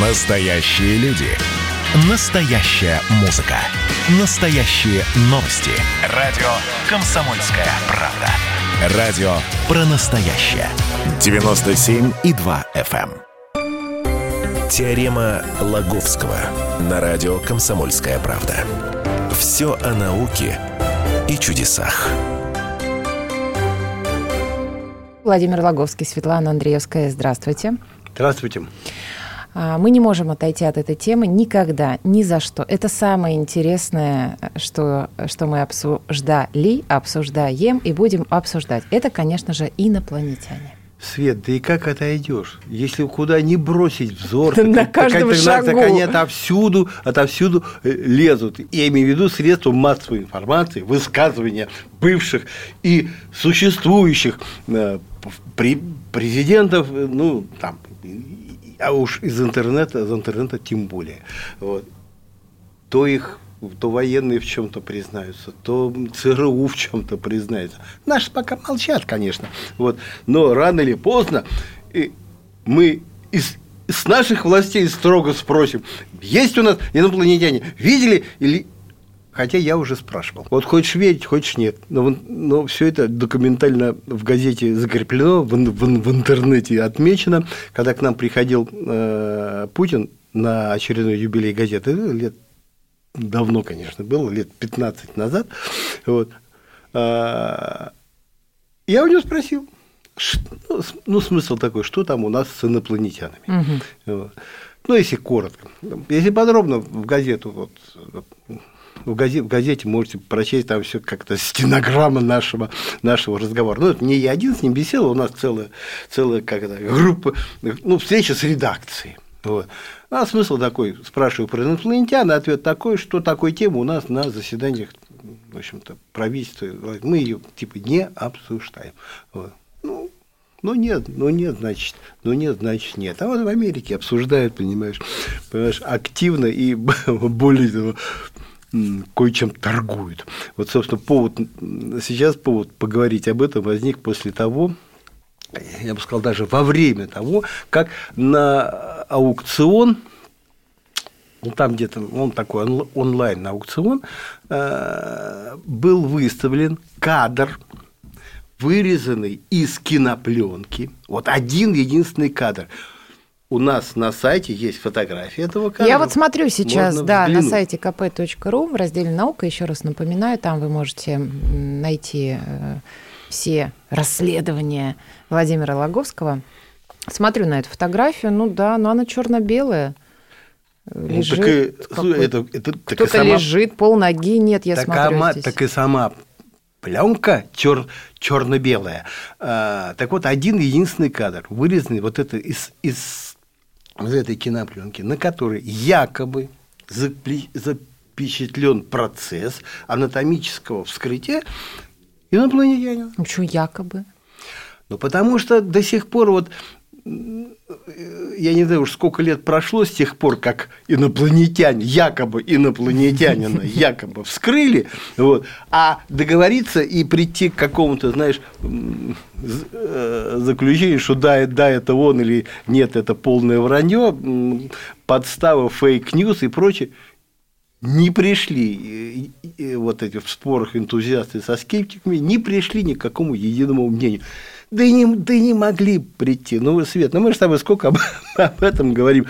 Настоящие люди. Настоящая музыка. Настоящие новости. Радио «Комсомольская правда». Радио про настоящее. 97,2 FM. эм. Теорема Лаговского на радио «Комсомольская правда». Все о науке и чудесах. Владимир Логовский, Светлана Андреевская. Здравствуйте. Здравствуйте. А, Мы не можем отойти от этой темы никогда, ни за что. Это самое интересное, что, что мы обсуждали, обсуждаем и будем обсуждать. Это, конечно же, инопланетяне. Свет, да и как отойдешь? Если куда не бросить взор, Да на так- каждом так- так- так шагу. они отовсюду, отовсюду э, лезут. Я имею в виду средства массовой информации, высказывания бывших и существующих э, при- президентов, э, ну, там, и- и- а уж из интернета, из интернета тем более. Вот. то их то военные в чем-то признаются, то ЦРУ в чем-то признается. Наши пока молчат, конечно. Вот. Но рано или поздно э, мы из, с наших властей строго спросим, есть у нас инопланетяне, видели или... Хотя я уже спрашивал. Вот хочешь верить, хочешь нет. Но, но все это документально в газете закреплено, в, в в интернете отмечено. Когда к нам приходил э, Путин на очередной юбилей газеты, лет давно, конечно, было, лет 15 назад. Вот. А, Я у него спросил, ш- ну, ну, смысл такой, что там у нас с инопланетянами. Вот. Ну, если коротко. Если подробно в газету, вот, в газете, в газете можете прочесть там все как-то стенограмма нашего, нашего разговора. Ну, это не я один с ним беседовал, у нас целая, целая как это, группа, ну, встреча с редакцией. Вот. А смысл такой, спрашиваю про инопланетян, ответ такой, что такой темы у нас на заседаниях, в общем-то, правительства, мы ее типа не обсуждаем. Вот. Ну, ну нет, ну нет, значит, ну нет, значит нет. А вот в Америке обсуждают, понимаешь, понимаешь, активно и более того, кое-чем торгуют. Вот, собственно, повод, сейчас повод поговорить об этом возник после того, я бы сказал, даже во время того, как на аукцион, ну, там где-то, он такой онл- онлайн аукцион, э, был выставлен кадр, вырезанный из кинопленки. Вот один единственный кадр. У нас на сайте есть фотография этого кадра. Я вот смотрю сейчас, Можно да, на взглянуть. сайте kp.ru в разделе «Наука», еще раз напоминаю, там вы можете найти э, все расследования Владимира Логовского. Смотрю на эту фотографию, ну да, но она черно-белая. Ну, Лежит так и- какой- это, это, так Кто-то сама- лежит, пол ноги нет, я так, смотрю ама- здесь. так и сама пленка чер, черно-белая. А, так вот, один единственный кадр, вырезанный вот это из, из, из этой кинопленки, на которой якобы запечатлен процесс анатомического вскрытия инопланетянина. Почему якобы? Ну, потому что до сих пор вот я не знаю уж сколько лет прошло с тех пор, как инопланетяне, якобы инопланетянина, якобы вскрыли, вот, а договориться и прийти к какому-то, знаешь, э, заключению, что да, да, это он или нет, это полное вранье, подстава, fake news и прочее, не пришли и вот эти в спорах энтузиасты со скептиками, не пришли ни к какому единому мнению. Да и не, да и не могли прийти. Ну, Свет, ну мы же с тобой сколько об, об этом говорим.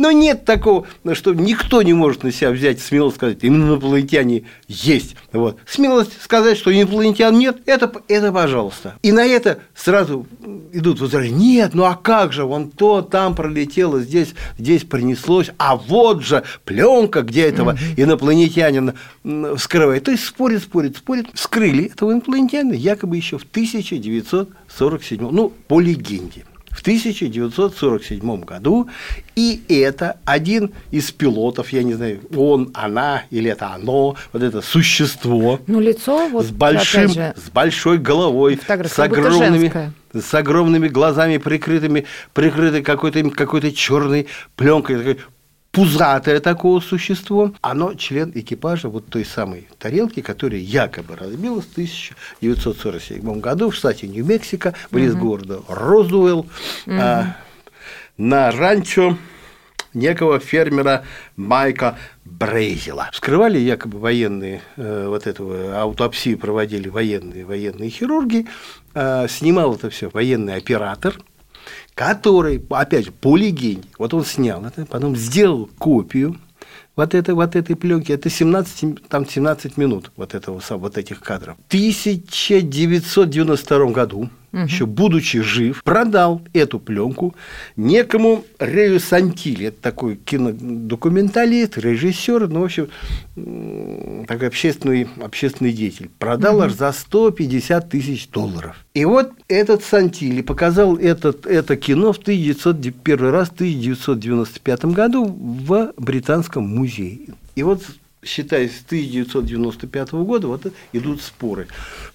Но нет такого, что никто не может на себя взять смело сказать, инопланетяне есть. Вот. Смелость сказать, что инопланетян нет, это, это пожалуйста. И на это сразу идут возражения. Нет, ну а как же, вон то там пролетело, здесь, здесь принеслось, а вот же пленка, где этого инопланетянина вскрывает. То есть спорит, спорит, спорит. Вскрыли этого инопланетянина якобы еще в 1947, ну, по легенде. В 1947 году, и это один из пилотов, я не знаю, он, она или это оно, вот это существо, Ну, лицо вот, с большим, же, с большой головой, с огромными, с огромными глазами, прикрытыми, прикрытой какой-то какой черной пленкой, такой пузатое такое существо, оно член экипажа вот той самой тарелки, которая якобы разбилась в 1947 году в штате Нью-Мексико, близ города Розуэлл, а, на ранчо некого фермера Майка Брейзела. Скрывали якобы военные, э, вот этого аутопсию проводили военные, военные хирурги, э, снимал это все военный оператор, который, опять же, по легенде, вот он снял это, потом сделал копию, вот, это, вот этой пленки, это 17, там 17 минут вот, этого, вот этих кадров. В 1992 году угу. еще будучи жив, продал эту пленку некому Рею Сантили. Это такой кинодокументалист, режиссер, ну, в общем, такой общественный, общественный деятель. Продал угу. аж за 150 тысяч долларов. И вот этот Сантили показал этот, это кино в 1900, первый раз в 1995 году в Британском музее. И вот считая с 1995 года, вот идут споры.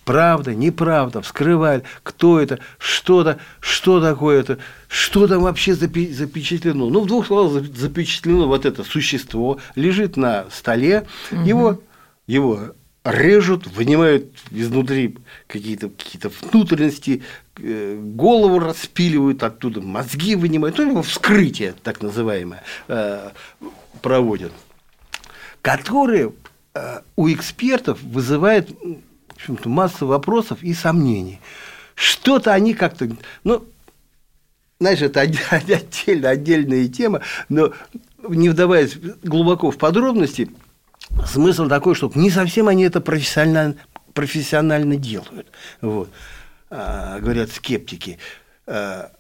Правда, неправда, вскрывали, кто это, что-то, что такое это, что там вообще запечатлено. Ну, в двух словах запечатлено вот это существо, лежит на столе, угу. его, его режут, вынимают изнутри какие-то какие внутренности, э, голову распиливают оттуда, мозги вынимают, ну, вскрытие так называемое э, проводят которые э, у экспертов вызывает массу вопросов и сомнений. Что-то они как-то, ну, знаешь, это отдельно, отдельная тема, но не вдаваясь глубоко в подробности, смысл такой, что не совсем они это профессионально, профессионально делают. Вот. А, говорят скептики. А,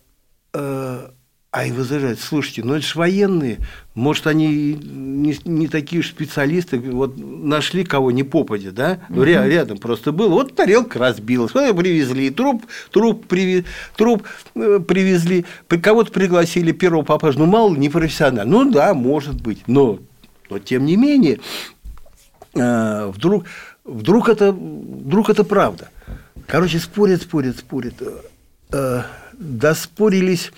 а, а и возражают, слушайте, ну это же военные, может, они не, не такие уж специалисты, вот нашли кого не попадя, да, угу. Ря, рядом просто было, вот тарелка разбилась, вот привезли, труп, труп, приви, труп э, привезли, кого-то пригласили первого папажа, ну мало не профессионально, ну да, может быть, но, но тем не менее, э, вдруг, вдруг, это, вдруг это правда. Короче, спорят, спорят, спорят, э, доспорились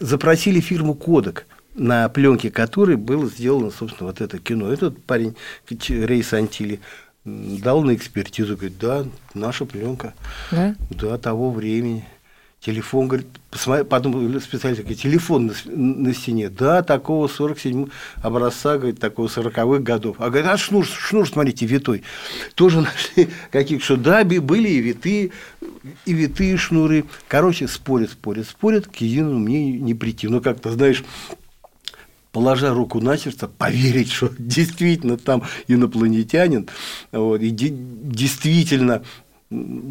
запросили фирму «Кодек», на пленке которой было сделано, собственно, вот это кино. Этот парень, Рей Сантили, дал на экспертизу, говорит, да, наша пленка, да, да того времени. Телефон, говорит, посмотри, потом специалист говорит, телефон на, на стене, да, такого 47 образца, говорит, такого 40-х годов. А говорит, а шнур, шнур, смотрите, витой. Тоже нашли каких что да, были и витые, и витые шнуры. Короче, спорят, спорят, спорят, к единому мнению не прийти. Но как-то, знаешь, положа руку на сердце, поверить, что действительно там инопланетянин, вот, и действительно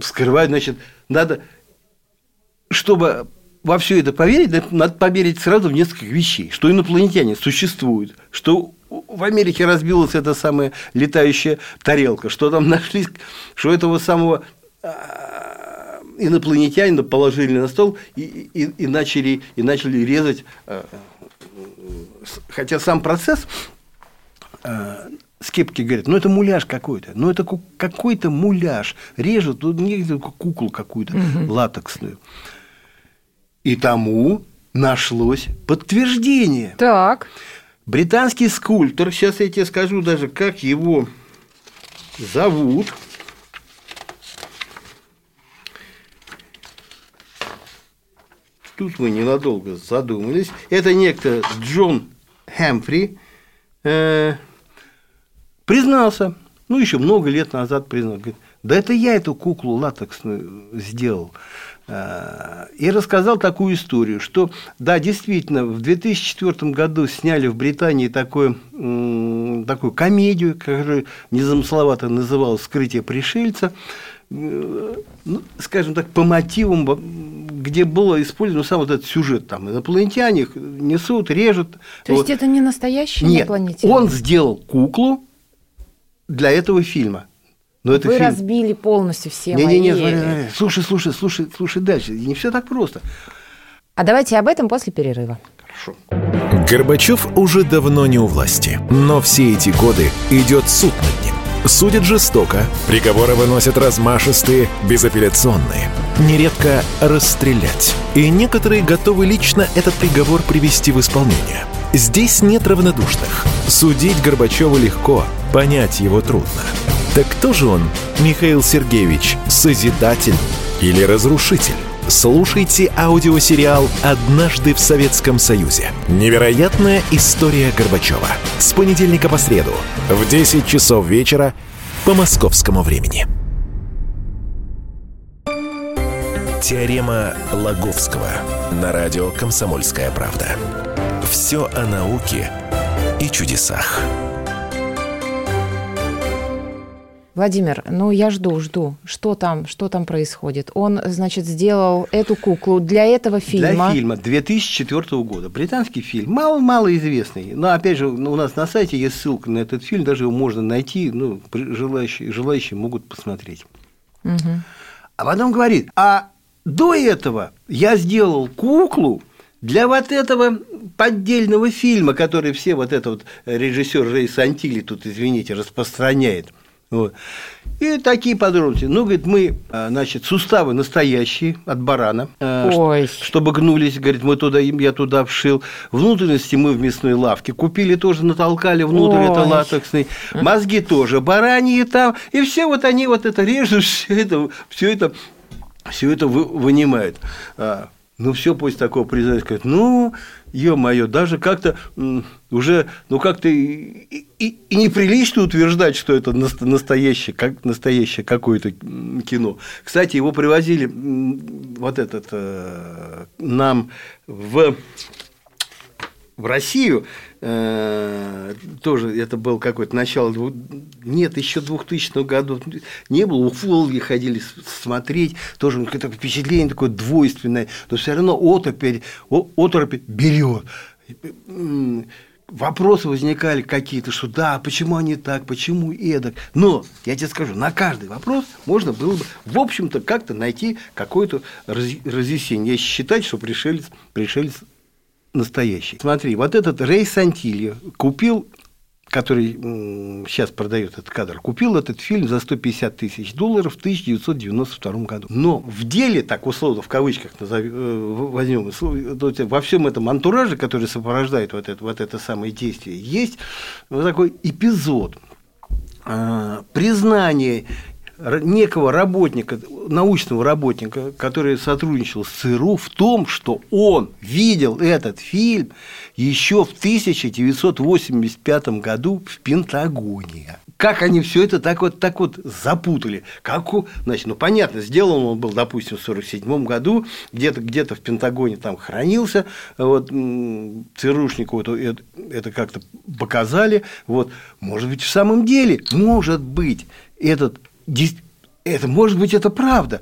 скрывает, значит, надо чтобы во все это поверить, надо поверить сразу в несколько вещей. Что инопланетяне существуют, что в Америке разбилась эта самая летающая тарелка, что там нашли, что этого самого а, инопланетянина положили на стол и, и, и, начали, и начали резать. А, хотя сам процесс а, скептики говорят, ну это муляж какой-то, ну это какой-то муляж, режут, тут ну, куклу какую-то угу. латексную. И тому нашлось подтверждение. Так. Британский скульптор, сейчас я тебе скажу даже, как его зовут. Тут мы ненадолго задумались. Это некто Джон Хэмфри э, признался, ну, еще много лет назад признался, говорит, да это я эту куклу латексную сделал. Э, и рассказал такую историю, что, да, действительно, в 2004 году сняли в Британии такую, такую комедию, которая незамысловато называлась «Скрытие пришельца», э, ну, скажем так, по мотивам, где было использован сам вот этот сюжет, там, инопланетяне их несут, режут. То вот. есть, это не настоящий Нет, он сделал куклу для этого фильма. Но это Вы фильм... разбили полностью все не, мои... Не, не, слушай, слушай, слушай, слушай дальше. Не все так просто. А давайте об этом после перерыва. Хорошо. Горбачев уже давно не у власти, но все эти годы идет суд над ним. Судят жестоко, приговоры выносят размашистые, безапелляционные. Нередко расстрелять. И некоторые готовы лично этот приговор привести в исполнение. Здесь нет равнодушных. Судить Горбачева легко, понять его трудно. Так кто же он, Михаил Сергеевич, созидатель или разрушитель? слушайте аудиосериал «Однажды в Советском Союзе». Невероятная история Горбачева. С понедельника по среду в 10 часов вечера по московскому времени. Теорема Лаговского на радио «Комсомольская правда». Все о науке и чудесах. Владимир, ну я жду, жду. Что там, что там происходит? Он, значит, сделал эту куклу для этого фильма. Для фильма 2004 года. Британский фильм, мало-мало известный. Но, опять же, у нас на сайте есть ссылка на этот фильм, даже его можно найти, ну, желающие, желающие могут посмотреть. Угу. А потом говорит, а до этого я сделал куклу для вот этого поддельного фильма, который все вот этот вот режиссер Рей Сантили тут, извините, распространяет. Вот. И такие подробности. Ну, говорит, мы, а, значит, суставы настоящие от барана, а, Ой. чтобы гнулись, говорит, мы туда, я туда вшил. Внутренности мы в мясной лавке купили тоже, натолкали внутрь, Ой. это латексный. Мозги тоже бараньи там. И все вот они вот это режут, все это, все это, все это вынимают. А, ну, все после такого признания сказать, ну, ё-моё, даже как-то уже, ну, как-то и, и, и неприлично утверждать, что это настоящее, как настоящее какое-то кино. Кстати, его привозили вот этот э, нам в в Россию, э, тоже это был какой-то начало, нет, еще 2000 году не было, у Волги ходили смотреть, тоже какое-то впечатление такое двойственное, но все равно оторопь, оторопь берет вопросы возникали какие-то, что да, почему они так, почему эдак. Но, я тебе скажу, на каждый вопрос можно было бы, в общем-то, как-то найти какое-то разъяснение. Считать, что пришелец, пришелец настоящий. Смотри, вот этот Рей Сантильо купил который сейчас продает этот кадр, купил этот фильм за 150 тысяч долларов в 1992 году. Но в деле, так условно, в кавычках назовем, э, возьмем, во всем этом антураже, который сопровождает вот это, вот это самое действие, есть вот такой эпизод э, признание некого работника, научного работника, который сотрудничал с ЦРУ, в том, что он видел этот фильм еще в 1985 году в Пентагоне. Как они все это так вот, так вот запутали? Как, значит, ну понятно, сделан он был, допустим, в 1947 году, где-то где в Пентагоне там хранился, вот, ЦРУшнику это, это, это как-то показали, вот, может быть, в самом деле, может быть, этот это, может быть, это правда.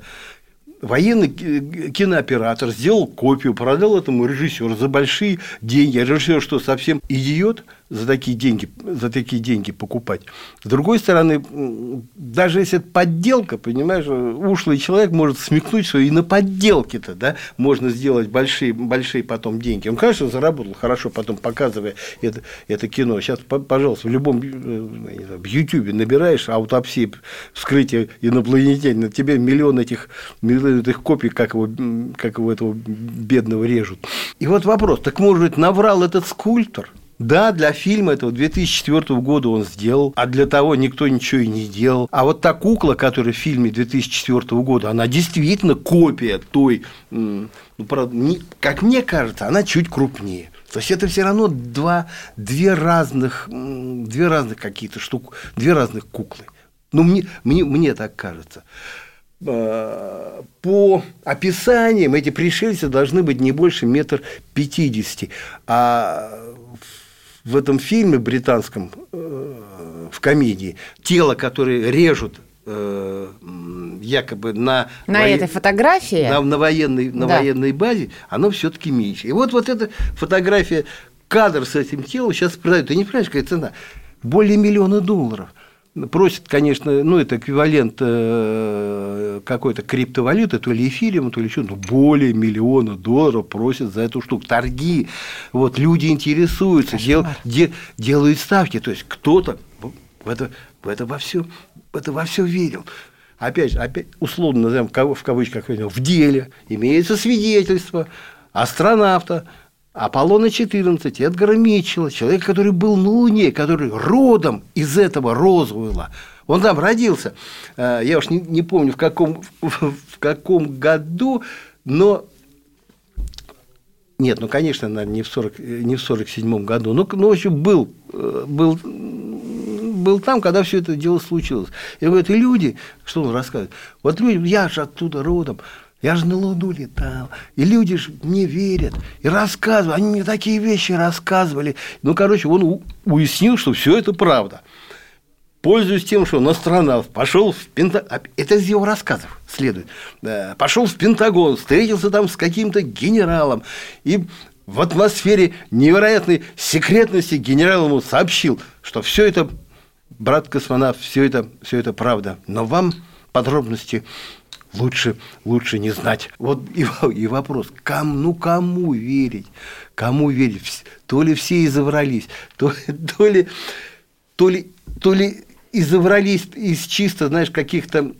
Военный кинооператор сделал копию, продал этому режиссеру за большие деньги. Режиссер что, совсем идиот? За такие деньги, за такие деньги покупать. С другой стороны, даже если это подделка, понимаешь, ушлый человек может смекнуть, что и на подделке-то да, можно сделать большие, большие потом деньги. Он, конечно, заработал хорошо, потом показывая это, это кино. Сейчас, пожалуйста, в любом э, в Ютьюбе набираешь аутопсии, вскрытие инопланетянина, тебе миллион этих, миллион этих копий, как его, как его этого бедного режут. И вот вопрос, так может наврал этот скульптор? Да, для фильма этого 2004 года он сделал, а для того никто ничего и не делал. А вот та кукла, которая в фильме 2004 года, она действительно копия той, ну, правда, не, как мне кажется, она чуть крупнее. То есть это все равно два, две разных, две разных какие-то штуки, две разных куклы. Ну, мне, мне, мне так кажется а, по описаниям эти пришельцы должны быть не больше метр пятидесяти, а в этом фильме британском, э, в комедии, тело, которое режут э, якобы на, на во... этой фотографии на, на военной на да. военной базе, оно все-таки меньше. И вот вот эта фотография, кадр с этим телом сейчас продают. Ты не понимаешь, какая цена? Более миллиона долларов просит, конечно, ну, это эквивалент э, какой-то криптовалюты, то ли эфириум, то ли что, ну, более миллиона долларов просят за эту штуку. Торги, вот, люди интересуются, дел, де, делают ставки, то есть кто-то в это, в это во все, в это во все верил. Опять же, опять условно назовем в кавычках в деле имеется свидетельство. Астронавта, Аполлона 14, Эдгара Митчелла, человек, который был на Луне, который родом из этого Розуэлла. Он там родился. Э, я уж не, не помню, в каком, в каком году, Но нет, ну, конечно, наверное, не в, 40, не в 47 году. Ну, ну, в общем, был, э, был, был там, когда все это дело случилось. И говорят, и люди, что он рассказывает, вот люди, я же оттуда родом, я же на Луну летал, и люди же мне верят, и рассказывают, они мне такие вещи рассказывали. Ну, короче, он уяснил, что все это правда. Пользуясь тем, что он астронавт, пошел в Пентагон, это из его рассказов следует, пошел в Пентагон, встретился там с каким-то генералом, и в атмосфере невероятной секретности генерал ему сообщил, что все это, брат космонавт, все это, все это правда, но вам подробности лучше, лучше не знать. Вот и, и вопрос, кому, ну кому верить? Кому верить? То ли все изобрались, то, то ли, то ли, то ли изобрались из чисто, знаешь, каких-то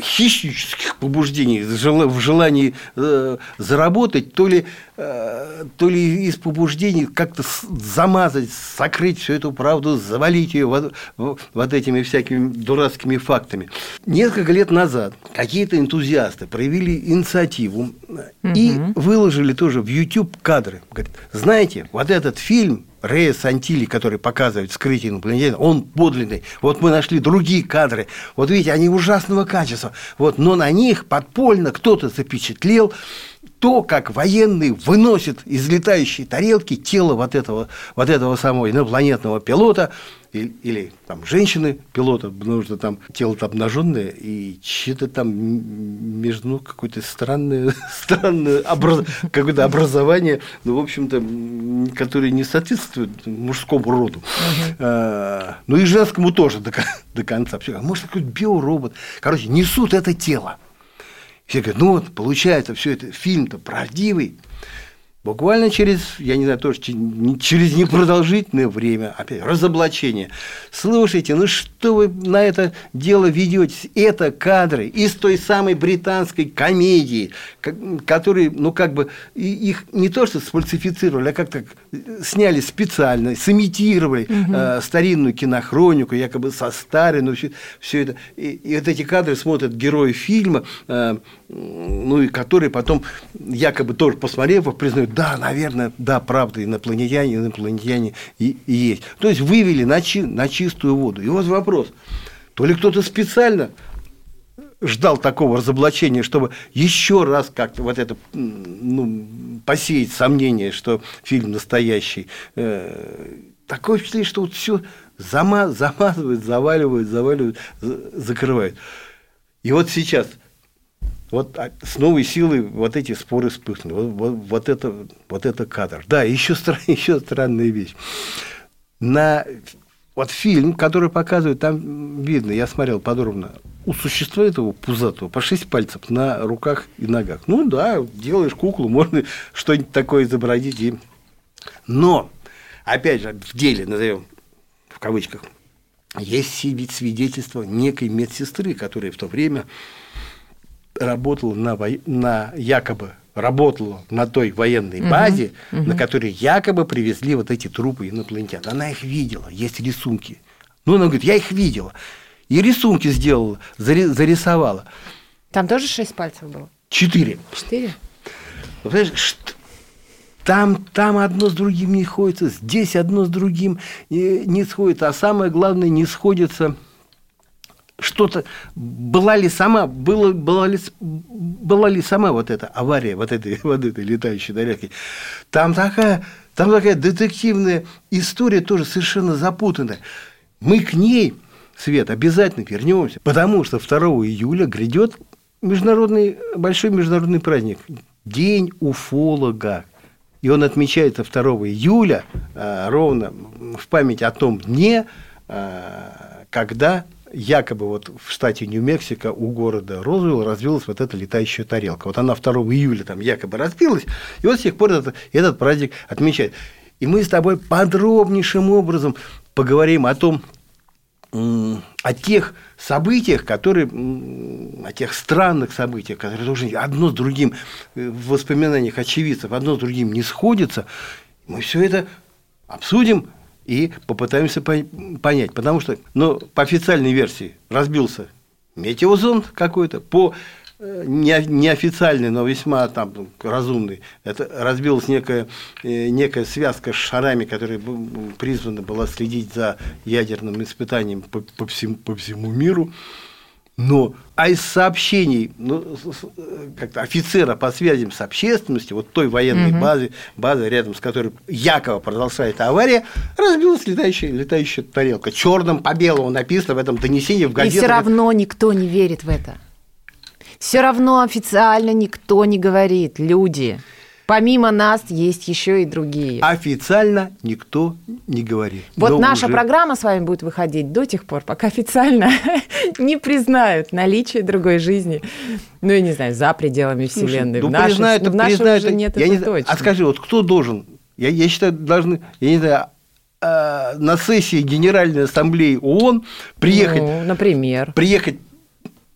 хищнических побуждений, в желании э, заработать, то ли, э, то ли из побуждений как-то замазать, сокрыть всю эту правду, завалить ее вот, вот этими всякими дурацкими фактами. Несколько лет назад какие-то энтузиасты проявили инициативу угу. и выложили тоже в YouTube кадры. Говорят, знаете, вот этот фильм Рея Сантили, который показывает вскрытие инопланетянина, он подлинный. Вот мы нашли другие кадры. Вот видите, они ужасного качества. Вот, но на них подпольно кто-то запечатлел то, как военные выносят из летающей тарелки тело вот этого, вот этого самого инопланетного пилота или, или там женщины пилота, потому что там тело-то обнаженное, и что-то там между ну, какое-то странное, странное образ, какое-то образование, ну, в общем-то, которое не соответствует мужскому роду. Uh-huh. А, ну и женскому тоже до, до конца. Может, какой-то биоробот. Короче, несут это тело. Все говорят, ну вот, получается, все это фильм-то правдивый. Буквально через, я не знаю, тоже через непродолжительное время, опять, разоблачение. Слушайте, ну что вы на это дело ведетесь? Это кадры из той самой британской комедии, которые, ну как бы, их не то что сфальсифицировали, а как-то сняли специально, сымитировали угу. э, старинную кинохронику, якобы со старой, ну все, все это. И, и вот эти кадры смотрят герои фильма, э, ну и которые потом, якобы тоже посмотрев, признают, да, наверное, да, правда, инопланетяне, инопланетяне и, и есть. То есть вывели на, чи, на чистую воду. И вот вопрос, то ли кто-то специально ждал такого разоблачения, чтобы еще раз как-то вот это ну, посеять сомнение, что фильм настоящий. Э, такое впечатление, что вот все замазывают, заваливают, заваливают, закрывают. И вот сейчас – вот а, с новой силой вот эти споры вспыхнули. Вот, вот, вот, это, вот это кадр. Да, еще, стран, еще странная вещь. На вот фильм, который показывает, там видно, я смотрел подробно, у существа этого пузатого по шесть пальцев на руках и ногах. Ну да, делаешь куклу, можно что-нибудь такое изобразить. И... Но, опять же, в деле, назовем в кавычках, есть свидетельство некой медсестры, которая в то время работала на, во... на якобы работала на той военной базе, угу, угу. на которой якобы привезли вот эти трупы инопланетян. Она их видела, есть рисунки. Ну, она говорит, я их видела. И рисунки сделала, зарисовала. Там тоже шесть пальцев было? Четыре. Четыре? Там, там одно с другим не сходится, здесь одно с другим не сходится, а самое главное, не сходится что-то была ли сама было, была ли была ли сама вот эта авария вот этой вот этой летающей тарелки там такая там такая детективная история тоже совершенно запутанная. Мы к ней свет обязательно вернемся потому что 2 июля грядет международный большой международный праздник день уфолога. И он отмечается 2 июля а, ровно в память о том дне а, когда якобы вот в штате Нью-Мексико у города Розуэлл разбилась вот эта летающая тарелка. Вот она 2 июля там якобы разбилась, и вот с тех пор этот, этот праздник отмечает. И мы с тобой подробнейшим образом поговорим о том, о тех событиях, которые, о тех странных событиях, которые тоже одно с другим э, в воспоминаниях очевидцев, одно с другим не сходится, мы все это обсудим и попытаемся понять. Потому что, ну, по официальной версии разбился метеозонд какой-то, по э, неофициальный, но весьма там разумный. Это разбилась некая, э, некая связка с шарами, которая призвана была следить за ядерным испытанием по, по, всему, по всему миру. Но, а из сообщений ну, как-то офицера по связям с общественностью, вот той военной угу. базы, базы, рядом с которой якобы продолжается авария, разбилась летающая, летающая тарелка. Черным по белому написано в этом донесении в газете. И все равно никто не верит в это. Все равно официально никто не говорит, люди. Помимо нас есть еще и другие. Официально никто не говорит. Вот наша уже... программа с вами будет выходить до тех пор, пока официально не признают наличие другой жизни. Ну, я не знаю, за пределами Вселенной. Ну, в нашей, признают, в нашей признают, уже нет, я не, точно. А скажи, вот кто должен? Я, я считаю, должны, я не знаю, а, на сессии Генеральной Ассамблеи ООН приехать, ну, например, приехать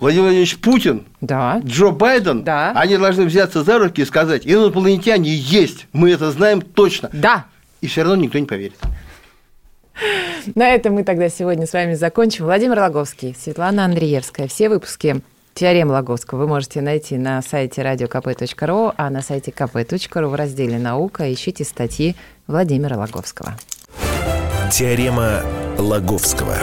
Владимир Владимирович Путин, да. Джо Байден, да. они должны взяться за руки и сказать, инопланетяне есть, мы это знаем точно. Да. И все равно никто не поверит. На этом мы тогда сегодня с вами закончим. Владимир Логовский, Светлана Андреевская. Все выпуски Теорем Логовского вы можете найти на сайте radiokp.ru, а на сайте kp.ru в разделе «Наука» ищите статьи Владимира Логовского. Теорема Логовского.